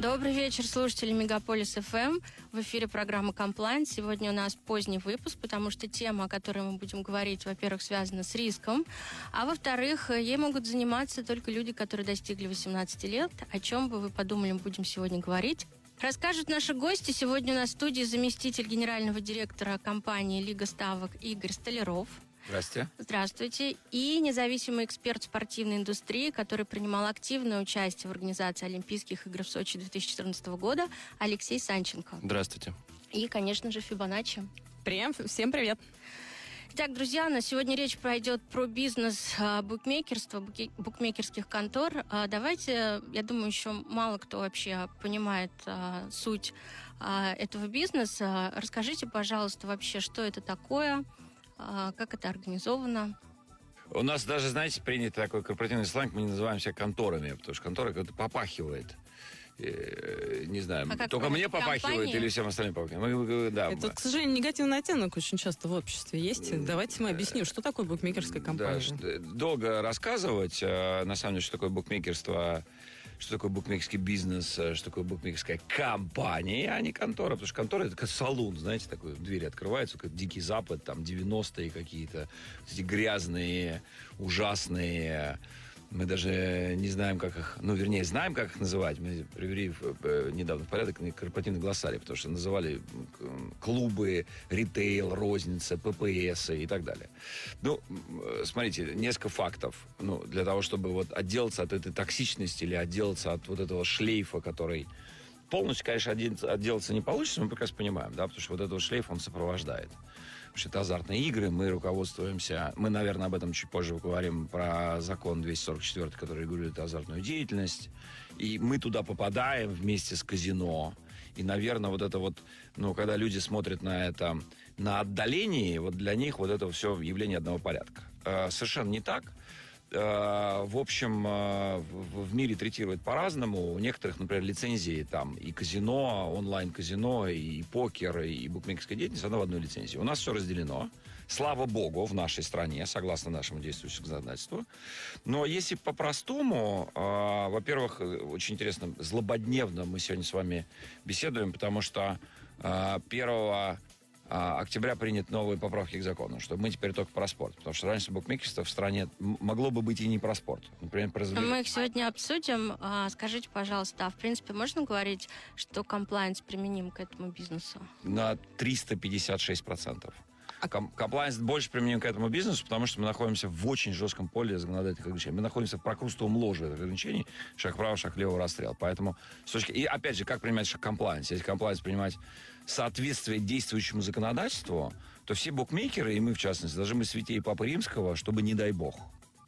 Добрый вечер, слушатели Мегаполис ФМ. В эфире программа «Комплаенс». Сегодня у нас поздний выпуск, потому что тема, о которой мы будем говорить, во-первых, связана с риском, а во-вторых, ей могут заниматься только люди, которые достигли 18 лет. О чем бы вы подумали, мы будем сегодня говорить. Расскажут наши гости. Сегодня у нас в студии заместитель генерального директора компании «Лига ставок» Игорь Столяров. Здравствуйте. Здравствуйте. И независимый эксперт спортивной индустрии, который принимал активное участие в организации Олимпийских игр в Сочи 2014 года, Алексей Санченко. Здравствуйте. И, конечно же, Фибоначчи. Привет, всем привет. Итак, друзья, на сегодня речь пойдет про бизнес а, букмекерства, букмекерских контор. А, давайте, я думаю, еще мало кто вообще понимает а, суть этого бизнеса. Расскажите, пожалуйста, вообще, что это такое, как это организовано. У нас даже, знаете, принят такой корпоративный сленг, мы не называем себя конторами, потому что контора как-то попахивает. Э, не знаю, а только мне попахивает компании? или всем остальным попахивает. Мы, да. Это, к сожалению, негативный оттенок очень часто в обществе есть. Давайте мы объясним, что такое букмекерская компания. Да, долго рассказывать, а, на самом деле, что такое букмекерство, что такое букмекерский бизнес, а, что такое букмекерская компания, а не контора. Потому что контора это как салон, знаете, такой двери открываются, как Дикий Запад, там 90-е какие-то, эти грязные, ужасные мы даже не знаем, как их, ну, вернее, знаем, как их называть. Мы привели э, недавно в порядок корпоративный глоссарий, потому что называли клубы, ритейл, розница, ППС и так далее. Ну, э, смотрите, несколько фактов. Ну, для того, чтобы вот отделаться от этой токсичности или отделаться от вот этого шлейфа, который полностью, конечно, отделаться не получится, мы прекрасно понимаем, да, потому что вот этот шлейф, он сопровождает это азартные игры, мы руководствуемся, мы, наверное, об этом чуть позже поговорим, про закон 244, который регулирует азартную деятельность, и мы туда попадаем вместе с казино, и, наверное, вот это вот, ну, когда люди смотрят на это на отдалении, вот для них вот это все явление одного порядка. Э, совершенно не так. Э, в общем, э, в мире третируют по-разному. У некоторых, например, лицензии там и казино, онлайн-казино, и покер, и букмекерская деятельность, она в одной лицензии. У нас все разделено. Слава богу, в нашей стране, согласно нашему действующему законодательству. Но если по-простому, э, во-первых, очень интересно, злободневно мы сегодня с вами беседуем, потому что 1 а, октября принят новые поправки к закону, что мы теперь только про спорт. Потому что раньше букмекерство в стране могло бы быть и не про спорт. Например, про. Мы их сегодня обсудим. А, скажите, пожалуйста, а в принципе можно говорить, что комплайнс применим к этому бизнесу? На 356 процентов. А комплайнс больше применим к этому бизнесу, потому что мы находимся в очень жестком поле законодательных ограничений. Мы находимся в прокрустовом ложе этих ограничений. Шаг вправо, шаг влево, расстрел. Поэтому, с точки... и опять же, как принимать комплайнс? Если комплайнс принимать соответствие действующему законодательству, то все букмекеры, и мы в частности, должны быть святей Папы Римского, чтобы не дай бог.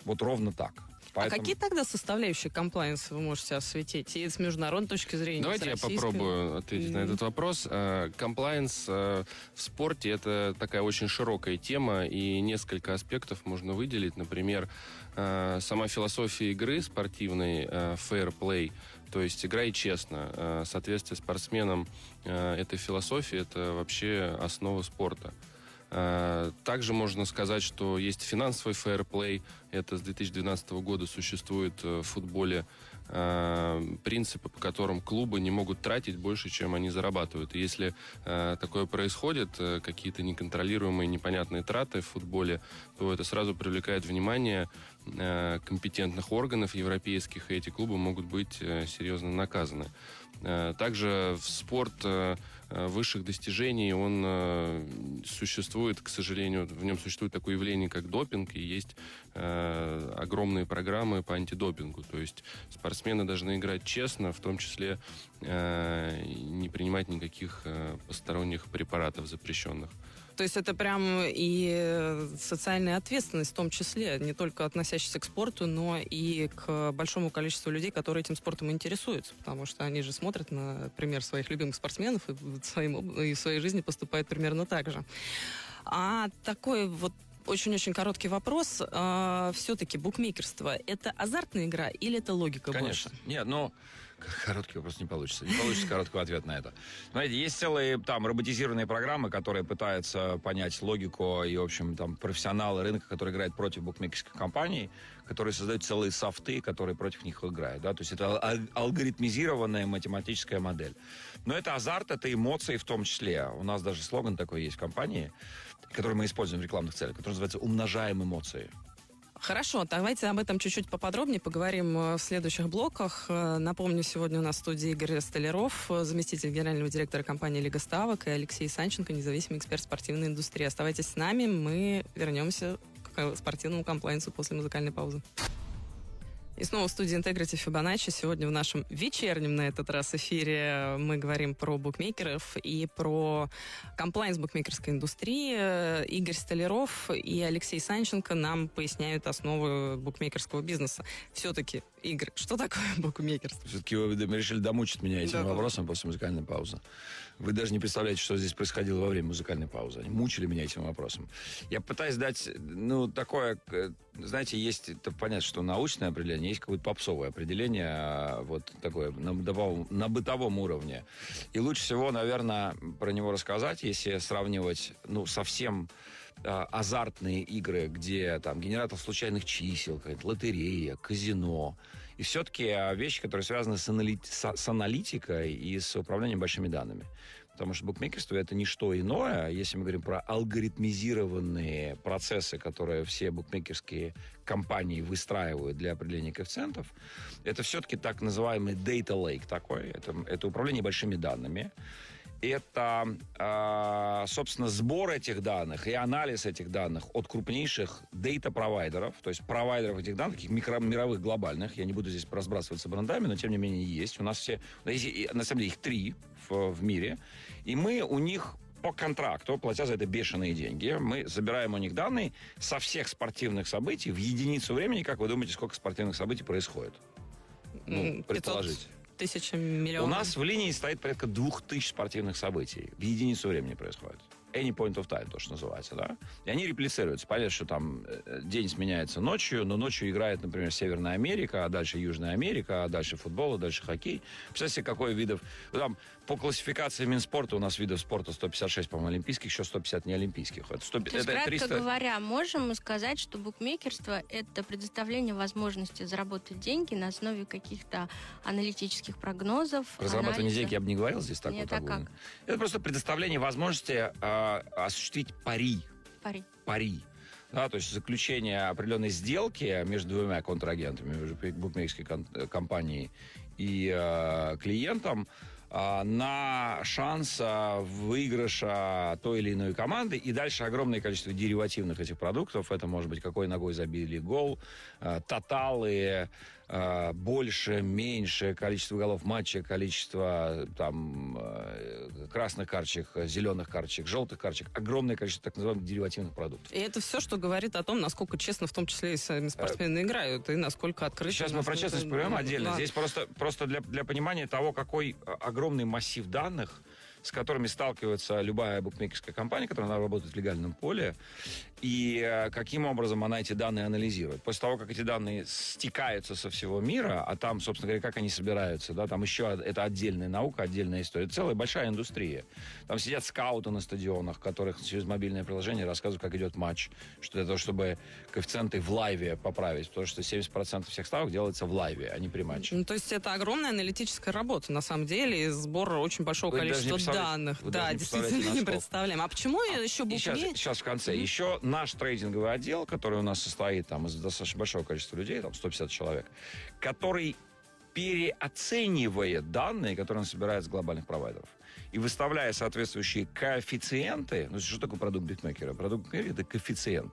Вот ровно так. Поэтому... А какие тогда составляющие комплайенса вы можете осветить? И с международной точки зрения, Давайте я попробую ответить mm. на этот вопрос. Комплайенс э, в спорте – это такая очень широкая тема, и несколько аспектов можно выделить. Например, э, сама философия игры спортивной, э, fair play, то есть играй честно. Соответствие спортсменам этой философии – это вообще основа спорта. Э, также можно сказать, что есть финансовый фэрплей. Это с 2012 года существует э, в футболе э, принципы, по которым клубы не могут тратить больше, чем они зарабатывают. И если такое происходит, какие-то неконтролируемые непонятные траты в футболе, то это сразу привлекает внимание компетентных органов европейских, и эти клубы могут быть серьезно наказаны. Также в спорт Э, высших достижений, он э, существует, к сожалению, в нем существует такое явление, как допинг, и есть э, огромные программы по антидопингу. То есть спортсмены должны играть честно, в том числе не принимать никаких посторонних препаратов запрещенных. То есть это прям и социальная ответственность в том числе, не только относящаяся к спорту, но и к большому количеству людей, которые этим спортом интересуются, потому что они же смотрят на пример своих любимых спортсменов и в, своем, и в своей жизни поступают примерно так же. А такой вот очень-очень короткий вопрос. А, все-таки букмекерство – это азартная игра или это логика Конечно. больше? Нет, ну, Короткий вопрос не получится. Не получится короткого ответа на это. Смотрите, есть целые там роботизированные программы, которые пытаются понять логику и, в общем, там профессионалы рынка, которые играют против букмекерских компаний, которые создают целые софты, которые против них играют. Да? То есть это алгоритмизированная математическая модель. Но это азарт, это эмоции в том числе. У нас даже слоган такой есть в компании, который мы используем в рекламных целях, который называется «Умножаем эмоции». Хорошо, давайте об этом чуть-чуть поподробнее поговорим э, в следующих блоках. Э, напомню, сегодня у нас в студии Игорь Столяров, э, заместитель генерального директора компании «Лига ставок», и Алексей Санченко, независимый эксперт спортивной индустрии. Оставайтесь с нами, мы вернемся к спортивному комплайнсу после музыкальной паузы. И снова в студии Integrity Fibonacci. Сегодня в нашем вечернем, на этот раз, эфире мы говорим про букмекеров и про комплайнс букмекерской индустрии. Игорь Столяров и Алексей Санченко нам поясняют основы букмекерского бизнеса. Все-таки, Игорь, что такое букмекерство? Все-таки вы решили домучить меня этим да, вопросом после музыкальной паузы. Вы даже не представляете, что здесь происходило во время музыкальной паузы. Они мучили меня этим вопросом. Я пытаюсь дать, ну, такое, знаете, есть, это понятно, что научное определение, есть какое-то попсовое определение, а, вот такое, на бытовом, на бытовом уровне. И лучше всего, наверное, про него рассказать, если сравнивать, ну, совсем а, азартные игры, где там генератор случайных чисел, какая-то лотерея, казино. И все-таки а, вещи, которые связаны с, анали... с аналитикой и с управлением большими данными. Потому что букмекерство это не что иное, если мы говорим про алгоритмизированные процессы, которые все букмекерские компании выстраивают для определения коэффициентов, это все-таки так называемый data lake такой, это, это управление большими данными это, а, собственно, сбор этих данных и анализ этих данных от крупнейших дейта-провайдеров, то есть провайдеров этих данных, таких микро, мировых, глобальных. Я не буду здесь разбрасываться брендами, но тем не менее есть. У нас все, на самом деле их три в, в мире, и мы у них по контракту, платя за это бешеные деньги, мы забираем у них данные со всех спортивных событий в единицу времени. Как вы думаете, сколько спортивных событий происходит? Ну, предположить тысячам миллионов. У нас в линии стоит порядка двух тысяч спортивных событий. В единицу времени происходит any point of time, то, что называется, да. И они реплицируются. Понятно, что там э, день сменяется ночью, но ночью играет, например, Северная Америка, а дальше Южная Америка, а дальше футбол, а дальше хоккей. Представьте, какой видов... Там по классификации Минспорта у нас видов спорта 156, по-моему, олимпийских, еще 150 неолимпийских. Это 100, То есть, это кратко 300... говоря, можем мы сказать, что букмекерство – это предоставление возможности заработать деньги на основе каких-то аналитических прогнозов, Разрабатывание денег я бы не говорил здесь так Нет, вот. А как? Это просто предоставление возможности э, осуществить пари. Пари. Пари. Да, то есть заключение определенной сделки между двумя контрагентами, между букмекерской компанией и э, клиентом, на шанс а, выигрыша той или иной команды. И дальше огромное количество деривативных этих продуктов. Это может быть какой ногой забили гол, тоталы, э, больше, меньше количество голов матча, количество там э, красных карточек, зеленых карточек, желтых карточек, огромное количество так называемых деривативных продуктов. И это все, что говорит о том, насколько честно в том числе и сами спортсмены э, играют, и насколько открыто. Сейчас мы про честность поговорим отдельно. Да. Здесь просто, просто для, для понимания того, какой огромный массив данных с которыми сталкивается любая букмекерская компания, которая работает в легальном поле, и э, каким образом она эти данные анализирует. После того, как эти данные стекаются со всего мира, а там, собственно говоря, как они собираются, да, там еще это отдельная наука, отдельная история, целая большая индустрия. Там сидят скауты на стадионах, которых через мобильное приложение рассказывают, как идет матч, что для того, чтобы коэффициенты в лайве поправить, потому что 70% всех ставок делается в лайве, а не при матче. Ну, то есть это огромная аналитическая работа, на самом деле, и сбор очень большого Вы количества данных. да, действительно не представляем. А почему а, еще букве? Сейчас, сейчас в конце. Еще наш трейдинговый отдел, который у нас состоит там из достаточно большого количества людей, там 150 человек, который переоценивает данные, которые он собирает с глобальных провайдеров. И выставляя соответствующие коэффициенты, ну, что такое продукт битмейкера? Продукт битмейкера – это коэффициент.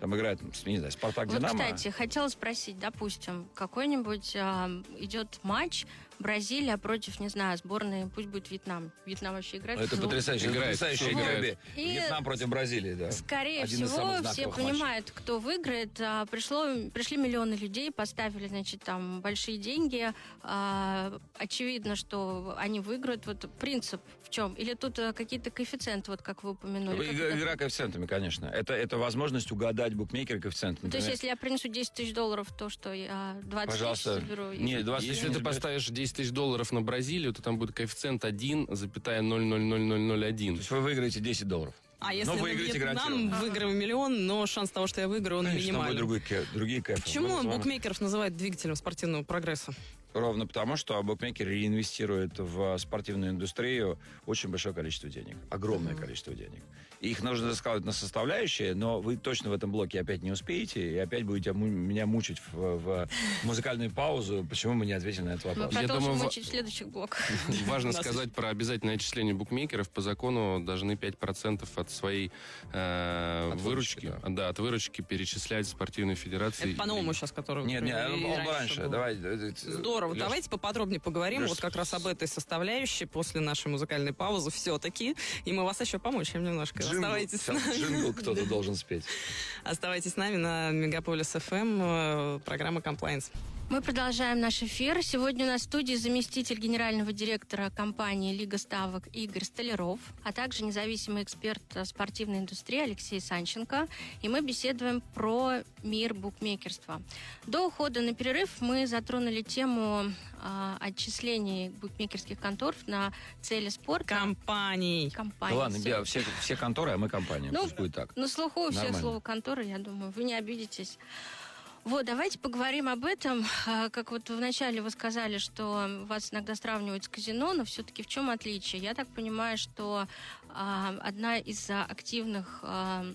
Там играет, не знаю, Спартак, вот, Динамо. кстати, хотела спросить, допустим, какой-нибудь э, идет матч, Бразилия против, не знаю, сборной, пусть будет Вьетнам. Вьетнам вообще играет. Это потрясающе играет. Потрясающе играет. И Вьетнам против Бразилии, да. Скорее Один всего, все понимают, кто выиграет. А, пришло, пришли миллионы людей, поставили, значит, там большие деньги. А, очевидно, что они выиграют. Вот принцип в чем? Или тут а, какие-то коэффициенты, вот как вы упомянули? Игра, игра коэффициентами, конечно. Это, это возможность угадать букмекера коэффициентами. То есть, если я принесу 10 тысяч долларов, то что я 20 Пожалуйста. тысяч соберу? Нет, 20 Если ты поставишь 10 10 тысяч долларов на Бразилию, то там будет коэффициент 1,0000001. То есть вы выиграете 10 долларов. А если Но на выиграете Вьетнам выиграю миллион, но шанс того, что я выиграю, он Конечно, минимальный. другой другие кайфы. Почему вами- букмекеров называют двигателем спортивного прогресса? Ровно потому, что букмекер реинвестирует в спортивную индустрию очень большое количество денег. Огромное количество денег. Их нужно раскладывать на составляющие, но вы точно в этом блоке опять не успеете, и опять будете меня мучить в, в музыкальную паузу, почему мы не ответили на этот Мы вопрос. Я продолжим думаю, мучить в следующих блоках. Важно сказать про обязательное отчисление букмекеров. По закону должны 5% от своей э, От выручки, выручки, да. от выручки перечислять спортивной федерации. Это по-новому сейчас, который... Нет, нет, он, он раньше. Давай, Здорово. Лёш, Давайте поподробнее поговорим Лёш, вот как раз об этой составляющей после нашей музыкальной паузы все-таки. И мы вас еще помучаем немножко. Джингл- Оставайтесь с сейчас нами. джингл кто-то должен спеть. Оставайтесь с нами на Мегаполис ФМ, э, программа «Комплаенс». Мы продолжаем наш эфир. Сегодня у нас в студии заместитель генерального директора компании «Лига ставок» Игорь Столяров, а также независимый эксперт э, спортивной индустрии Алексей Санченко. И мы беседуем про мир букмекерства. До ухода на перерыв мы затронули тему а, отчислений букмекерских контор на цели спорта. Компаний. компаний. Да ладно, Всё. Беа, все, все конторы, а мы компания. Ну, Пусть будет так. На слуху Нормально. слово конторы, я думаю, вы не обидитесь. Вот, давайте поговорим об этом. А, Как вот вначале вы сказали, что вас иногда сравнивают с казино, но все-таки в чем отличие? Я так понимаю, что а, одна из активных а,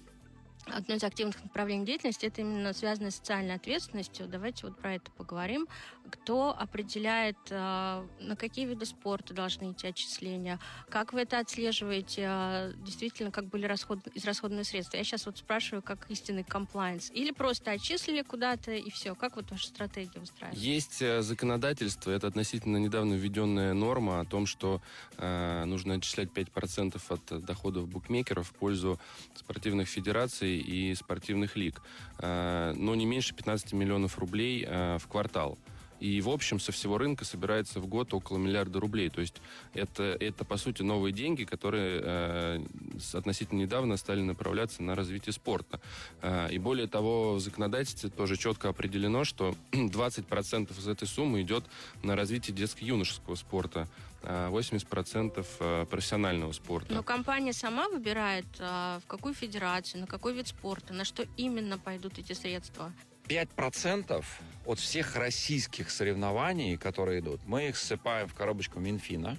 Одно из активных направлений деятельности это именно связано с социальной ответственностью. Давайте вот про это поговорим. Кто определяет, а, на какие виды спорта должны идти отчисления? Как вы это отслеживаете? а, Действительно, как были расход... израсходные средства? Я сейчас вот спрашиваю, как истинный комплайнс. Или просто отчислили куда-то и все? Как вот ваша стратегия устраивает? Есть э, законодательство, это относительно недавно введенная норма о том, что э, нужно отчислять 5% от э, доходов букмекеров в пользу спортивных федераций и спортивных лиг, э, но не меньше 15 миллионов рублей э, в квартал. И в общем со всего рынка собирается в год около миллиарда рублей. То есть это, это по сути новые деньги, которые э, относительно недавно стали направляться на развитие спорта. Э, и более того, в законодательстве тоже четко определено, что 20% из этой суммы идет на развитие детско-юношеского спорта, а 80% э, профессионального спорта. Но компания сама выбирает, а, в какую федерацию, на какой вид спорта, на что именно пойдут эти средства. 5% от всех российских соревнований, которые идут, мы их ссыпаем в коробочку Минфина.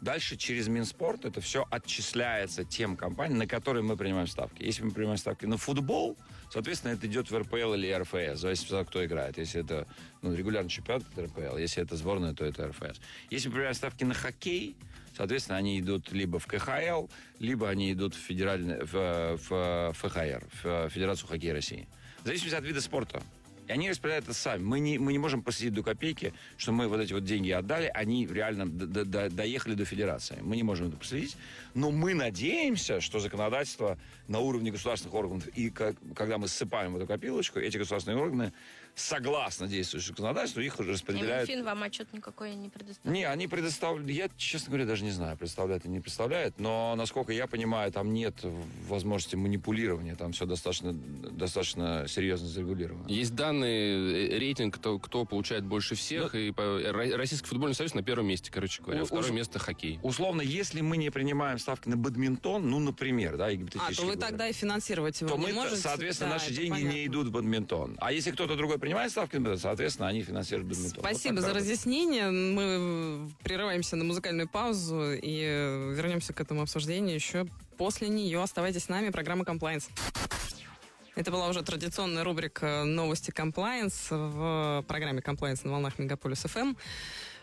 Дальше через Минспорт это все отчисляется тем компаниям, на которые мы принимаем ставки. Если мы принимаем ставки на футбол, соответственно, это идет в РПЛ или РФС, в зависимости от кто играет. Если это ну, регулярный чемпионат, это РПЛ. Если это сборная, то это РФС. Если мы принимаем ставки на хоккей, соответственно, они идут либо в КХЛ, либо они идут в, федеральный, в, в ФХР, в Федерацию хоккея России. В зависимости от вида спорта. И они распределяют это сами. Мы не, мы не можем посидеть до копейки, что мы вот эти вот деньги отдали, они реально д- д- д- доехали до федерации. Мы не можем это проследить. Но мы надеемся, что законодательство на уровне государственных органов, и как- когда мы ссыпаем в эту копилочку, эти государственные органы, согласно действующему законодательству, их уже И распределяют. Минфин вам отчет никакой не предоставит. Не, они предоставляют, я, честно говоря, даже не знаю, представляют или не представляют, но, насколько я понимаю, там нет возможности манипулирования, там все достаточно, достаточно серьезно зарегулировано. Есть данные, э, рейтинг, кто, кто получает больше всех, и по- Ро- Российский футбольный союз на первом месте, короче говоря. У- Второе место хоккей. Условно, если мы не принимаем ставки на бадминтон, ну, например, да, А, то вы говоря, тогда и финансировать его то не мы, можете. соответственно, Да, наши деньги понятно. не идут в бадминтон. А если кто-то другой принимает ставки на бадминтон, соответственно, они финансируют бадминтон. Вот Спасибо так за работает. разъяснение. Мы прерываемся на музыкальную паузу и э, вернемся к этому обсуждению еще после нее. Оставайтесь с нами. Программа «Комплаенс». Это была уже традиционная рубрика «Новости комплаенс» в программе «Комплаенс» на волнах Мегаполис ФМ.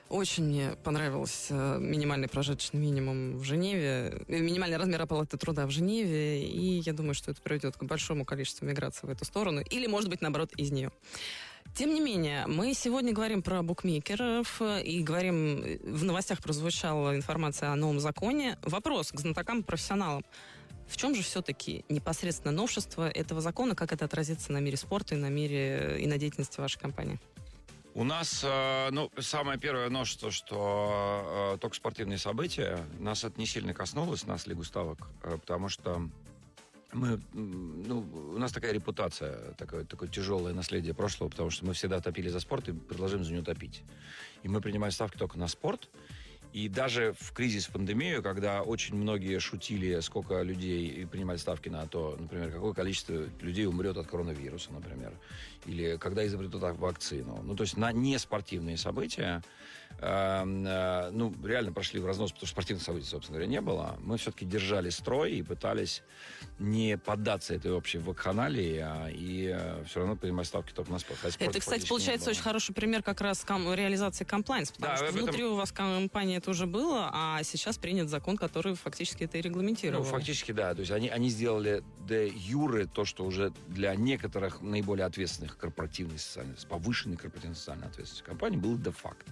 Очень мне понравился э, минимальный прожиточный минимум в Женеве, э, минимальный размер оплаты труда в Женеве, и я думаю, что это приведет к большому количеству миграции в эту сторону, или, может быть, наоборот, из нее. Тем не менее, мы сегодня говорим про букмекеров э, и говорим, в новостях прозвучала информация о новом законе. Вопрос к знатокам и профессионалам. В чем же все-таки непосредственно новшество этого закона, как это отразится на мире спорта и на мире и на деятельности вашей компании? У нас, э, ну, самое первое новшество, что э, только спортивные события. Нас это не сильно коснулось, нас Лигу ставок, э, потому что мы, ну, у нас такая репутация, такое, такое тяжелое наследие прошлого, потому что мы всегда топили за спорт и продолжаем за него топить. И мы принимаем ставки только на спорт. И даже в кризис, пандемию, когда очень многие шутили, сколько людей принимали ставки на то, например, какое количество людей умрет от коронавируса, например, или когда изобретут вакцину. Ну, то есть на неспортивные события ну, реально прошли в разнос, потому что спортивных событий, собственно говоря, не было. Мы все-таки держали строй и пытались не поддаться этой общей вакханалии, а, и э, все равно принимать ставки только на спорт. спорт это, кстати, получается очень хороший пример как раз ком- реализации комплайнс, потому да, что этом... внутри у вас компании это уже было, а сейчас принят закон, который фактически это и регламентировал. Ну, фактически, да. То есть они, они сделали де юры то, что уже для некоторых наиболее ответственных корпоративных социальных, с повышенной корпоративной социальной ответственностью компаний было де-факто.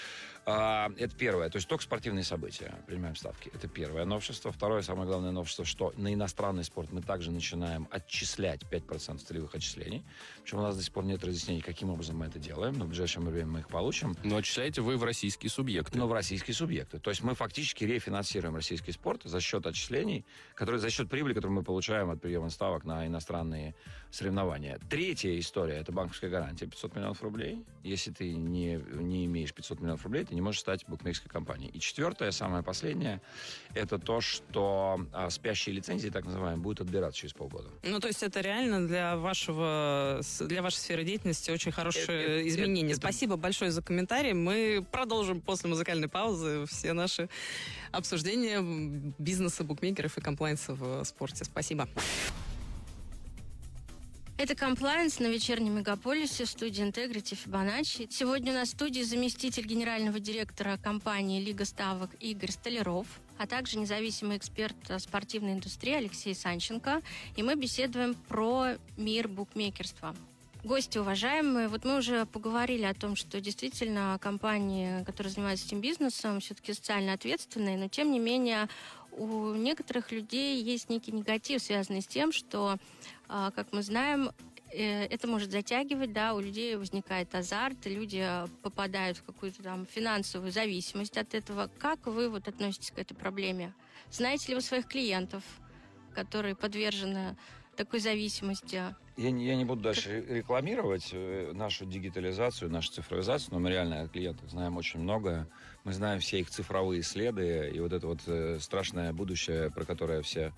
А, это первое. То есть только спортивные события принимаем ставки. Это первое новшество. Второе, самое главное новшество, что на иностранный спорт мы также начинаем отчислять 5% целевых отчислений. Причем у нас до сих пор нет разъяснений, каким образом мы это делаем, но в ближайшее время мы их получим. Но отчисляете вы в российские субъекты. Но в российские субъекты. То есть мы фактически рефинансируем российский спорт за счет отчислений, которые, за счет прибыли, которую мы получаем от приема ставок на иностранные соревнования. Третья история – это банковская гарантия 500 миллионов рублей. Если ты не, не имеешь 500 миллионов рублей, ты не можешь стать букмекерской компанией. И четвертое, самое последнее, это то, что а, спящие лицензии, так называемые, будут отбираться через полгода. Ну, то есть это реально для вашего, для вашей сферы деятельности очень хорошее это, изменение. Это, Спасибо это... большое за комментарий. Мы продолжим после музыкальной паузы все наши обсуждения бизнеса букмекеров и комплайнса в спорте. Спасибо. Это комплайенс на вечернем мегаполисе в студии Integrity Fibonacci. Сегодня у нас в студии заместитель генерального директора компании «Лига ставок» Игорь Столяров, а также независимый эксперт спортивной индустрии Алексей Санченко. И мы беседуем про мир букмекерства. Гости уважаемые, вот мы уже поговорили о том, что действительно компании, которые занимаются этим бизнесом, все-таки социально ответственные, но тем не менее у некоторых людей есть некий негатив, связанный с тем, что, а, как мы знаем, э, это может затягивать, да, у людей возникает азарт, люди попадают в какую-то там финансовую зависимость от этого. Как вы вот относитесь к этой проблеме? Знаете ли вы своих клиентов, которые подвержены такой зависимости? Я не, я не буду дальше рекламировать э, нашу дигитализацию, нашу цифровизацию, но мы реально от клиентов знаем очень многое. Мы знаем все их цифровые следы, и вот это вот э, страшное будущее, про которое все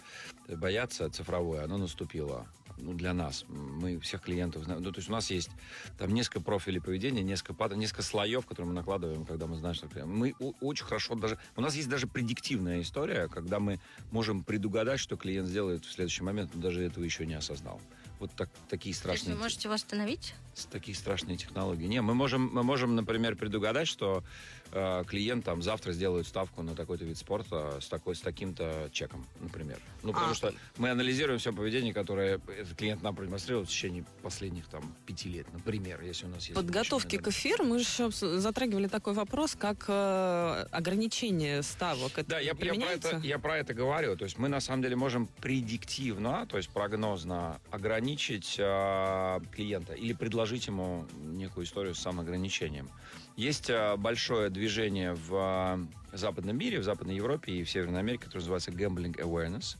боятся, цифровое, оно наступило ну, для нас. Мы всех клиентов знаем. Ну, то есть у нас есть там несколько профилей поведения, несколько, несколько слоев, которые мы накладываем, когда мы знаем, что мы очень хорошо даже... У нас есть даже предиктивная история, когда мы можем предугадать, что клиент сделает в следующий момент, но даже этого еще не осознал вот так, такие страшные... То есть вы можете его остановить? Такие страшные технологии. Не, мы можем, мы можем, например, предугадать, что э, клиент там завтра сделает ставку на такой-то вид спорта с, такой, с таким-то чеком, например. Ну, потому а. что мы анализируем все поведение, которое этот клиент нам продемонстрировал в течение последних там пяти лет, например, если у нас есть... Подготовки к эфиру мы же затрагивали такой вопрос, как э, ограничение ставок. Это да, я, я, про это, я про это говорю. То есть мы на самом деле можем предиктивно, то есть прогнозно ограничить э, клиента или предложить ему некую историю с самоограничением. Есть э, большое движение в э, западном мире, в Западной Европе и в Северной Америке, которое называется Gambling Awareness.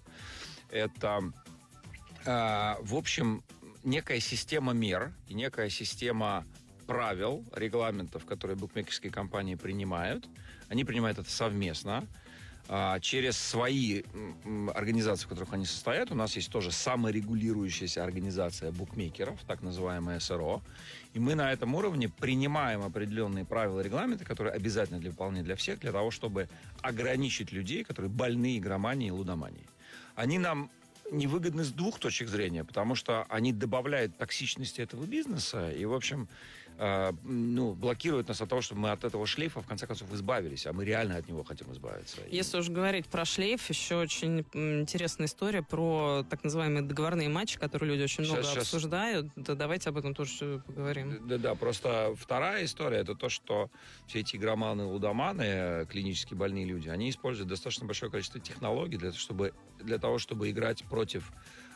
Это, э, в общем, некая система мер и некая система правил, регламентов, которые букмекерские компании принимают. Они принимают это совместно. А, через свои организации, в которых они состоят. У нас есть тоже саморегулирующаяся организация букмекеров, так называемая СРО. И мы на этом уровне принимаем определенные правила и регламенты, которые обязательны для выполнения для всех, для того, чтобы ограничить людей, которые больны игроманией и лудоманией. Они нам невыгодны с двух точек зрения, потому что они добавляют токсичности этого бизнеса и, в общем, ну, блокируют нас от того, чтобы мы от этого шлейфа, в конце концов, избавились, а мы реально от него хотим избавиться. Если уж говорить про шлейф, еще очень интересная история про так называемые договорные матчи, которые люди очень много сейчас, обсуждают. Да, давайте об этом тоже поговорим. Да-да, просто вторая история, это то, что все эти игроманы, лудоманы, клинически больные люди, они используют достаточно большое количество технологий для того, чтобы, для того, чтобы играть против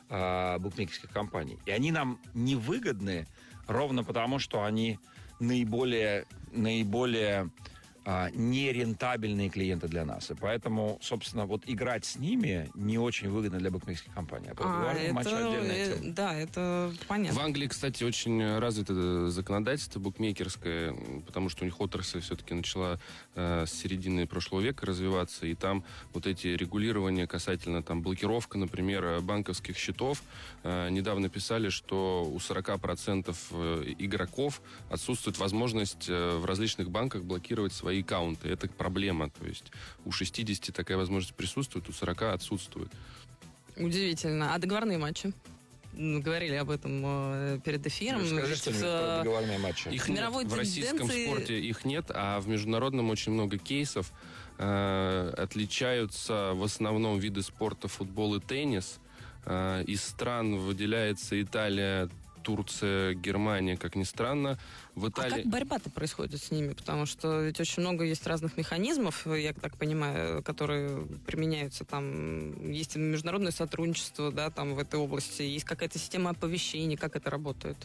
э, букмекерских компаний. И они нам невыгодны ровно потому, что они наиболее, наиболее а, нерентабельные клиенты для нас. И поэтому, собственно, вот играть с ними не очень выгодно для букмекерских компаний. А, а это, матч э, да, это понятно. В Англии, кстати, очень развито законодательство букмекерское, потому что у них отрасль все-таки начала э, с середины прошлого века развиваться, и там вот эти регулирования касательно там блокировка, например, банковских счетов, э, недавно писали, что у 40% э, игроков отсутствует возможность э, в различных банках блокировать свои свои аккаунты. Это проблема. То есть у 60 такая возможность присутствует, у 40 отсутствует. Удивительно. А договорные матчи? Ну, говорили об этом э, перед эфиром. Скажи что про договорные матчи. Их нет, в российском спорте их нет, а в международном очень много кейсов. Э, отличаются в основном виды спорта футбол и теннис. Э, из стран выделяется Италия, Турция, Германия, как ни странно. В Италии... А как борьба-то происходит с ними? Потому что ведь очень много есть разных механизмов, я так понимаю, которые применяются там. Есть международное сотрудничество, да, там в этой области. Есть какая-то система оповещений, как это работает?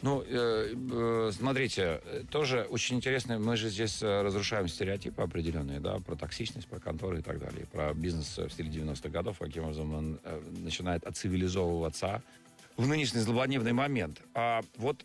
Ну, э, э, смотрите, тоже очень интересно, мы же здесь э, разрушаем стереотипы определенные, да, про токсичность, про конторы и так далее, про бизнес в стиле 90-х годов, каким образом он начинает оцивилизовываться, в нынешний злободневный момент. А вот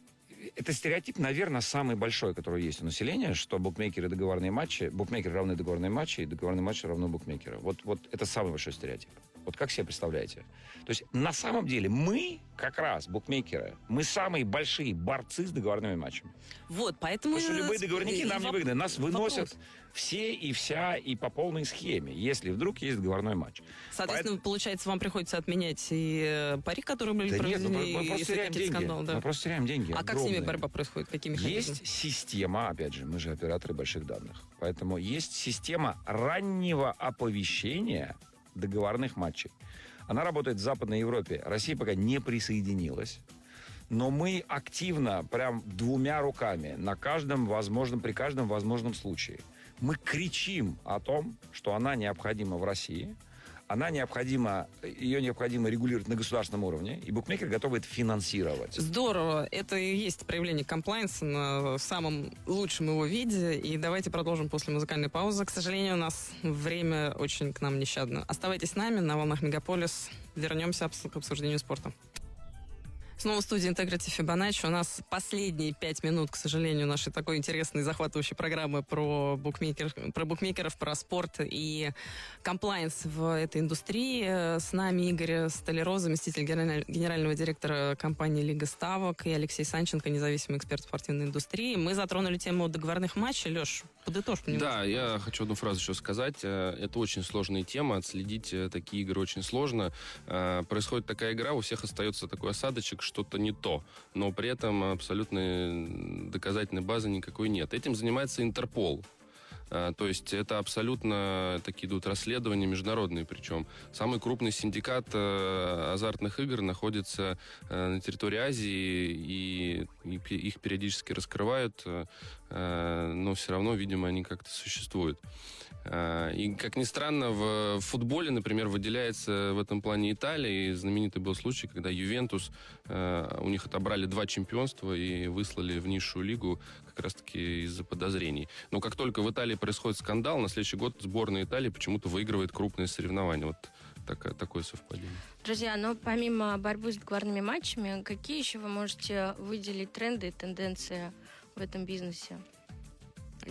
это стереотип, наверное, самый большой, который есть у населения, что букмекеры договорные матчи, букмекеры равны договорные матчи, и договорные матчи равны букмекеры. Вот, вот это самый большой стереотип. Вот как себе представляете? То есть на самом деле мы, как раз, букмекеры, мы самые большие борцы с договорными матчами. Вот, поэтому... Потому что любые договорники нам не выгодны. Нас выносят все и вся и по полной схеме, если вдруг есть договорной матч. Соответственно, Поэтому... получается, вам приходится отменять и э, пари, которые были да проведены, нет, мы, мы просто теряем деньги. Скандал, да. Мы просто теряем деньги. А огромные. как с ними борьба происходит? Какими Есть система, опять же, мы же операторы больших данных. Поэтому есть система раннего оповещения договорных матчей. Она работает в Западной Европе. Россия пока не присоединилась. Но мы активно, прям двумя руками, на каждом возможном, при каждом возможном случае, мы кричим о том, что она необходима в России – она необходима, ее необходимо регулировать на государственном уровне, и букмекер готов это финансировать. Здорово. Это и есть проявление комплайнса на самом лучшем его виде. И давайте продолжим после музыкальной паузы. К сожалению, у нас время очень к нам нещадно. Оставайтесь с нами на волнах Мегаполис. Вернемся к обсуждению спорта. Снова в студии Integrity Fibonacci. У нас последние пять минут, к сожалению, нашей такой интересной, захватывающей программы про, букмекер, про букмекеров, про спорт и комплайенс в этой индустрии. С нами Игорь Столяров, заместитель генерального директора компании «Лига ставок», и Алексей Санченко, независимый эксперт спортивной индустрии. Мы затронули тему договорных матчей. Леш, подытожь немножко. Да, я хочу одну фразу еще сказать. Э, это очень сложная тема. Отследить э, такие игры очень сложно. Э, происходит такая игра, у всех остается такой осадочек, что-то не то. Но при этом абсолютной доказательной базы никакой нет. Этим занимается Интерпол. А, то есть это абсолютно такие идут расследования международные, причем самый крупный синдикат э, азартных игр находится э, на территории Азии, и, их периодически раскрывают, э, но все равно, видимо, они как-то существуют. И, как ни странно, в футболе, например, выделяется в этом плане Италия. И знаменитый был случай, когда Ювентус, у них отобрали два чемпионства и выслали в низшую лигу как раз-таки из-за подозрений. Но как только в Италии происходит скандал, на следующий год сборная Италии почему-то выигрывает крупные соревнования. Вот так, такое совпадение. Друзья, но помимо борьбы с договорными матчами, какие еще вы можете выделить тренды и тенденции в этом бизнесе?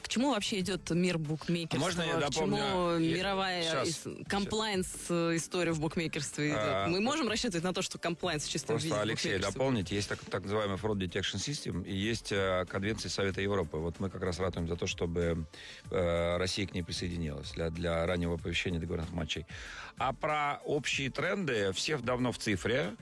К чему вообще идет мир букмекерства? Можно я дополню? К чему я... мировая комплайнс э, история в букмекерстве идет? А... Мы можем рассчитывать на то, что комплайнс в чистом Просто, виде Алексей, дополнить. Есть так, так называемый Fraud Detection System и есть э, Конвенция Совета Европы. Вот мы как раз ратуем за то, чтобы э, Россия к ней присоединилась для, для раннего оповещения договорных матчей. А про общие тренды всех давно в цифре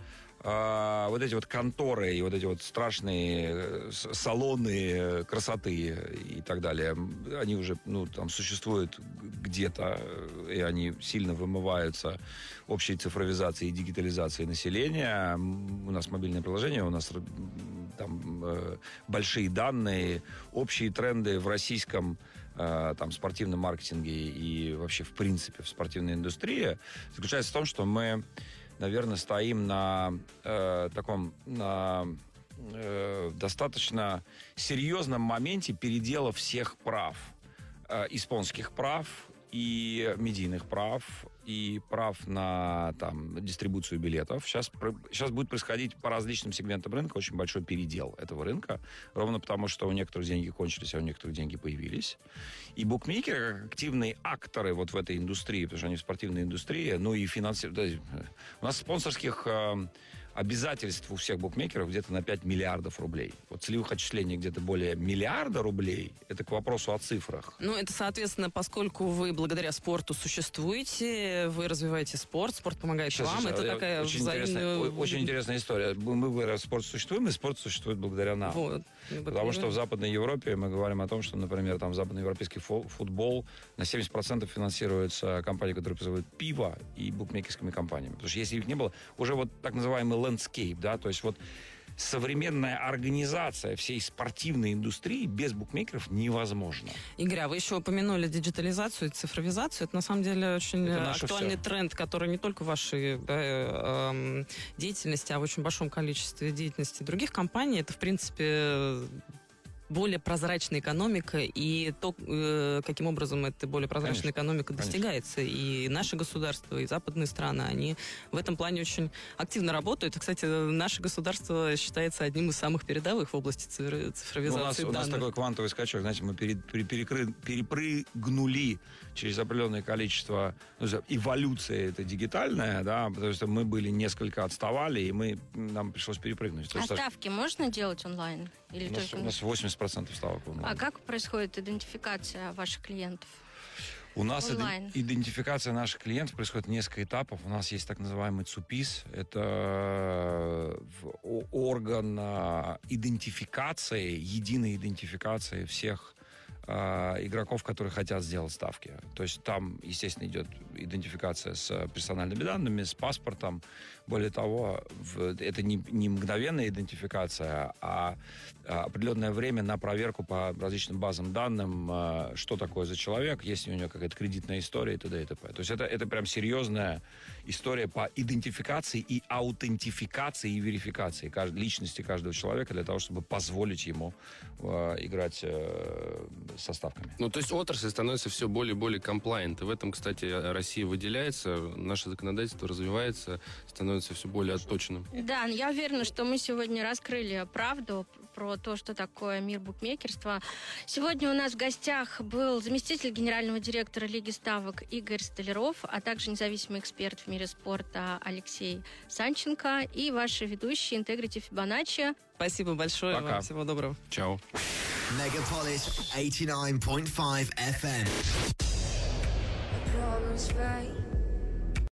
а, вот эти вот конторы и вот эти вот страшные э, салоны красоты и так далее, они уже, ну, там существуют где-то, и они сильно вымываются общей цифровизацией и дигитализацией населения. У нас мобильное приложение, у нас там э, большие данные, общие тренды в российском э, там, спортивном маркетинге и вообще, в принципе, в спортивной индустрии заключается в том, что мы наверное, стоим на э, таком на э, достаточно серьезном моменте передела всех прав. э, испанских прав, и медийных прав, и прав на там, дистрибуцию билетов. Сейчас, сейчас будет происходить по различным сегментам рынка очень большой передел этого рынка, ровно потому, что у некоторых деньги кончились, а у некоторых деньги появились. И букмекеры, как активные акторы вот в этой индустрии, потому что они в спортивной индустрии, ну и финансирование... У нас спонсорских э, обязательств у всех букмекеров где-то на 5 миллиардов рублей. Вот целевых отчислений где-то более миллиарда рублей. Это к вопросу о цифрах. Ну, это, соответственно, поскольку вы благодаря спорту существуете, вы развиваете спорт, спорт помогает сейчас, вам. Сейчас, это такая очень, взаимная... интересная, очень интересная история. Мы благодаря спорт существуем, и спорт существует благодаря нам. Вот. Потому что в Западной Европе мы говорим о том, что, например, там западноевропейский футбол на 70% финансируется компанией, которая производит пиво и букмекерскими компаниями. Потому что если их не было, уже вот так называемый landscape, да, то есть вот современная организация всей спортивной индустрии без букмекеров невозможно. Игорь, а вы еще упомянули диджитализацию, цифровизацию. Это на самом деле очень актуальный все. тренд, который не только в вашей да, э, деятельности, а в очень большом количестве деятельности других компаний. Это, в принципе, более прозрачная экономика и то, э, каким образом эта более прозрачная конечно, экономика достигается. Конечно. И наше государство, и западные страны, они в этом плане очень активно работают. И, кстати, наше государство считается одним из самых передовых в области цифровизации ну, у нас, данных. У нас такой квантовый скачок, знаете, мы перед, перекры, перепрыгнули через определенное количество, ну, эволюция это дигитальная, да, потому что мы были несколько отставали, и мы, нам пришлось перепрыгнуть. А ставки можно делать онлайн? Или у, нас, только... у нас 80% ставок онлайн. А как происходит идентификация ваших клиентов? У нас Онлайн. идентификация наших клиентов происходит несколько этапов. У нас есть так называемый ЦУПИС. Это э, орган э, идентификации, единой идентификации всех э, игроков, которые хотят сделать ставки. То есть там, естественно, идет идентификация с персональными данными, с паспортом. Более того, это не, не мгновенная идентификация, а, а определенное время на проверку по различным базам данным, э, что такое за человек, есть ли у него какая-то кредитная история и т.д. и т.п. То есть это, это прям серьезная история по идентификации и аутентификации и верификации каждой, личности каждого человека для того, чтобы позволить ему э, играть э, со ставками. Ну, то есть отрасль становится все более и более комплайент. И в этом, кстати, Россия выделяется, наше законодательство развивается, становится все более отточенным. Да, я уверена, что мы сегодня раскрыли правду про то, что такое мир букмекерства. Сегодня у нас в гостях был заместитель генерального директора Лиги ставок Игорь Столяров, а также независимый эксперт в мире спорта Алексей Санченко и ваши ведущие Интегрити Фибоначчи. Спасибо большое. Пока. Вам всего доброго. Чао. Megapolis 89.5 FM.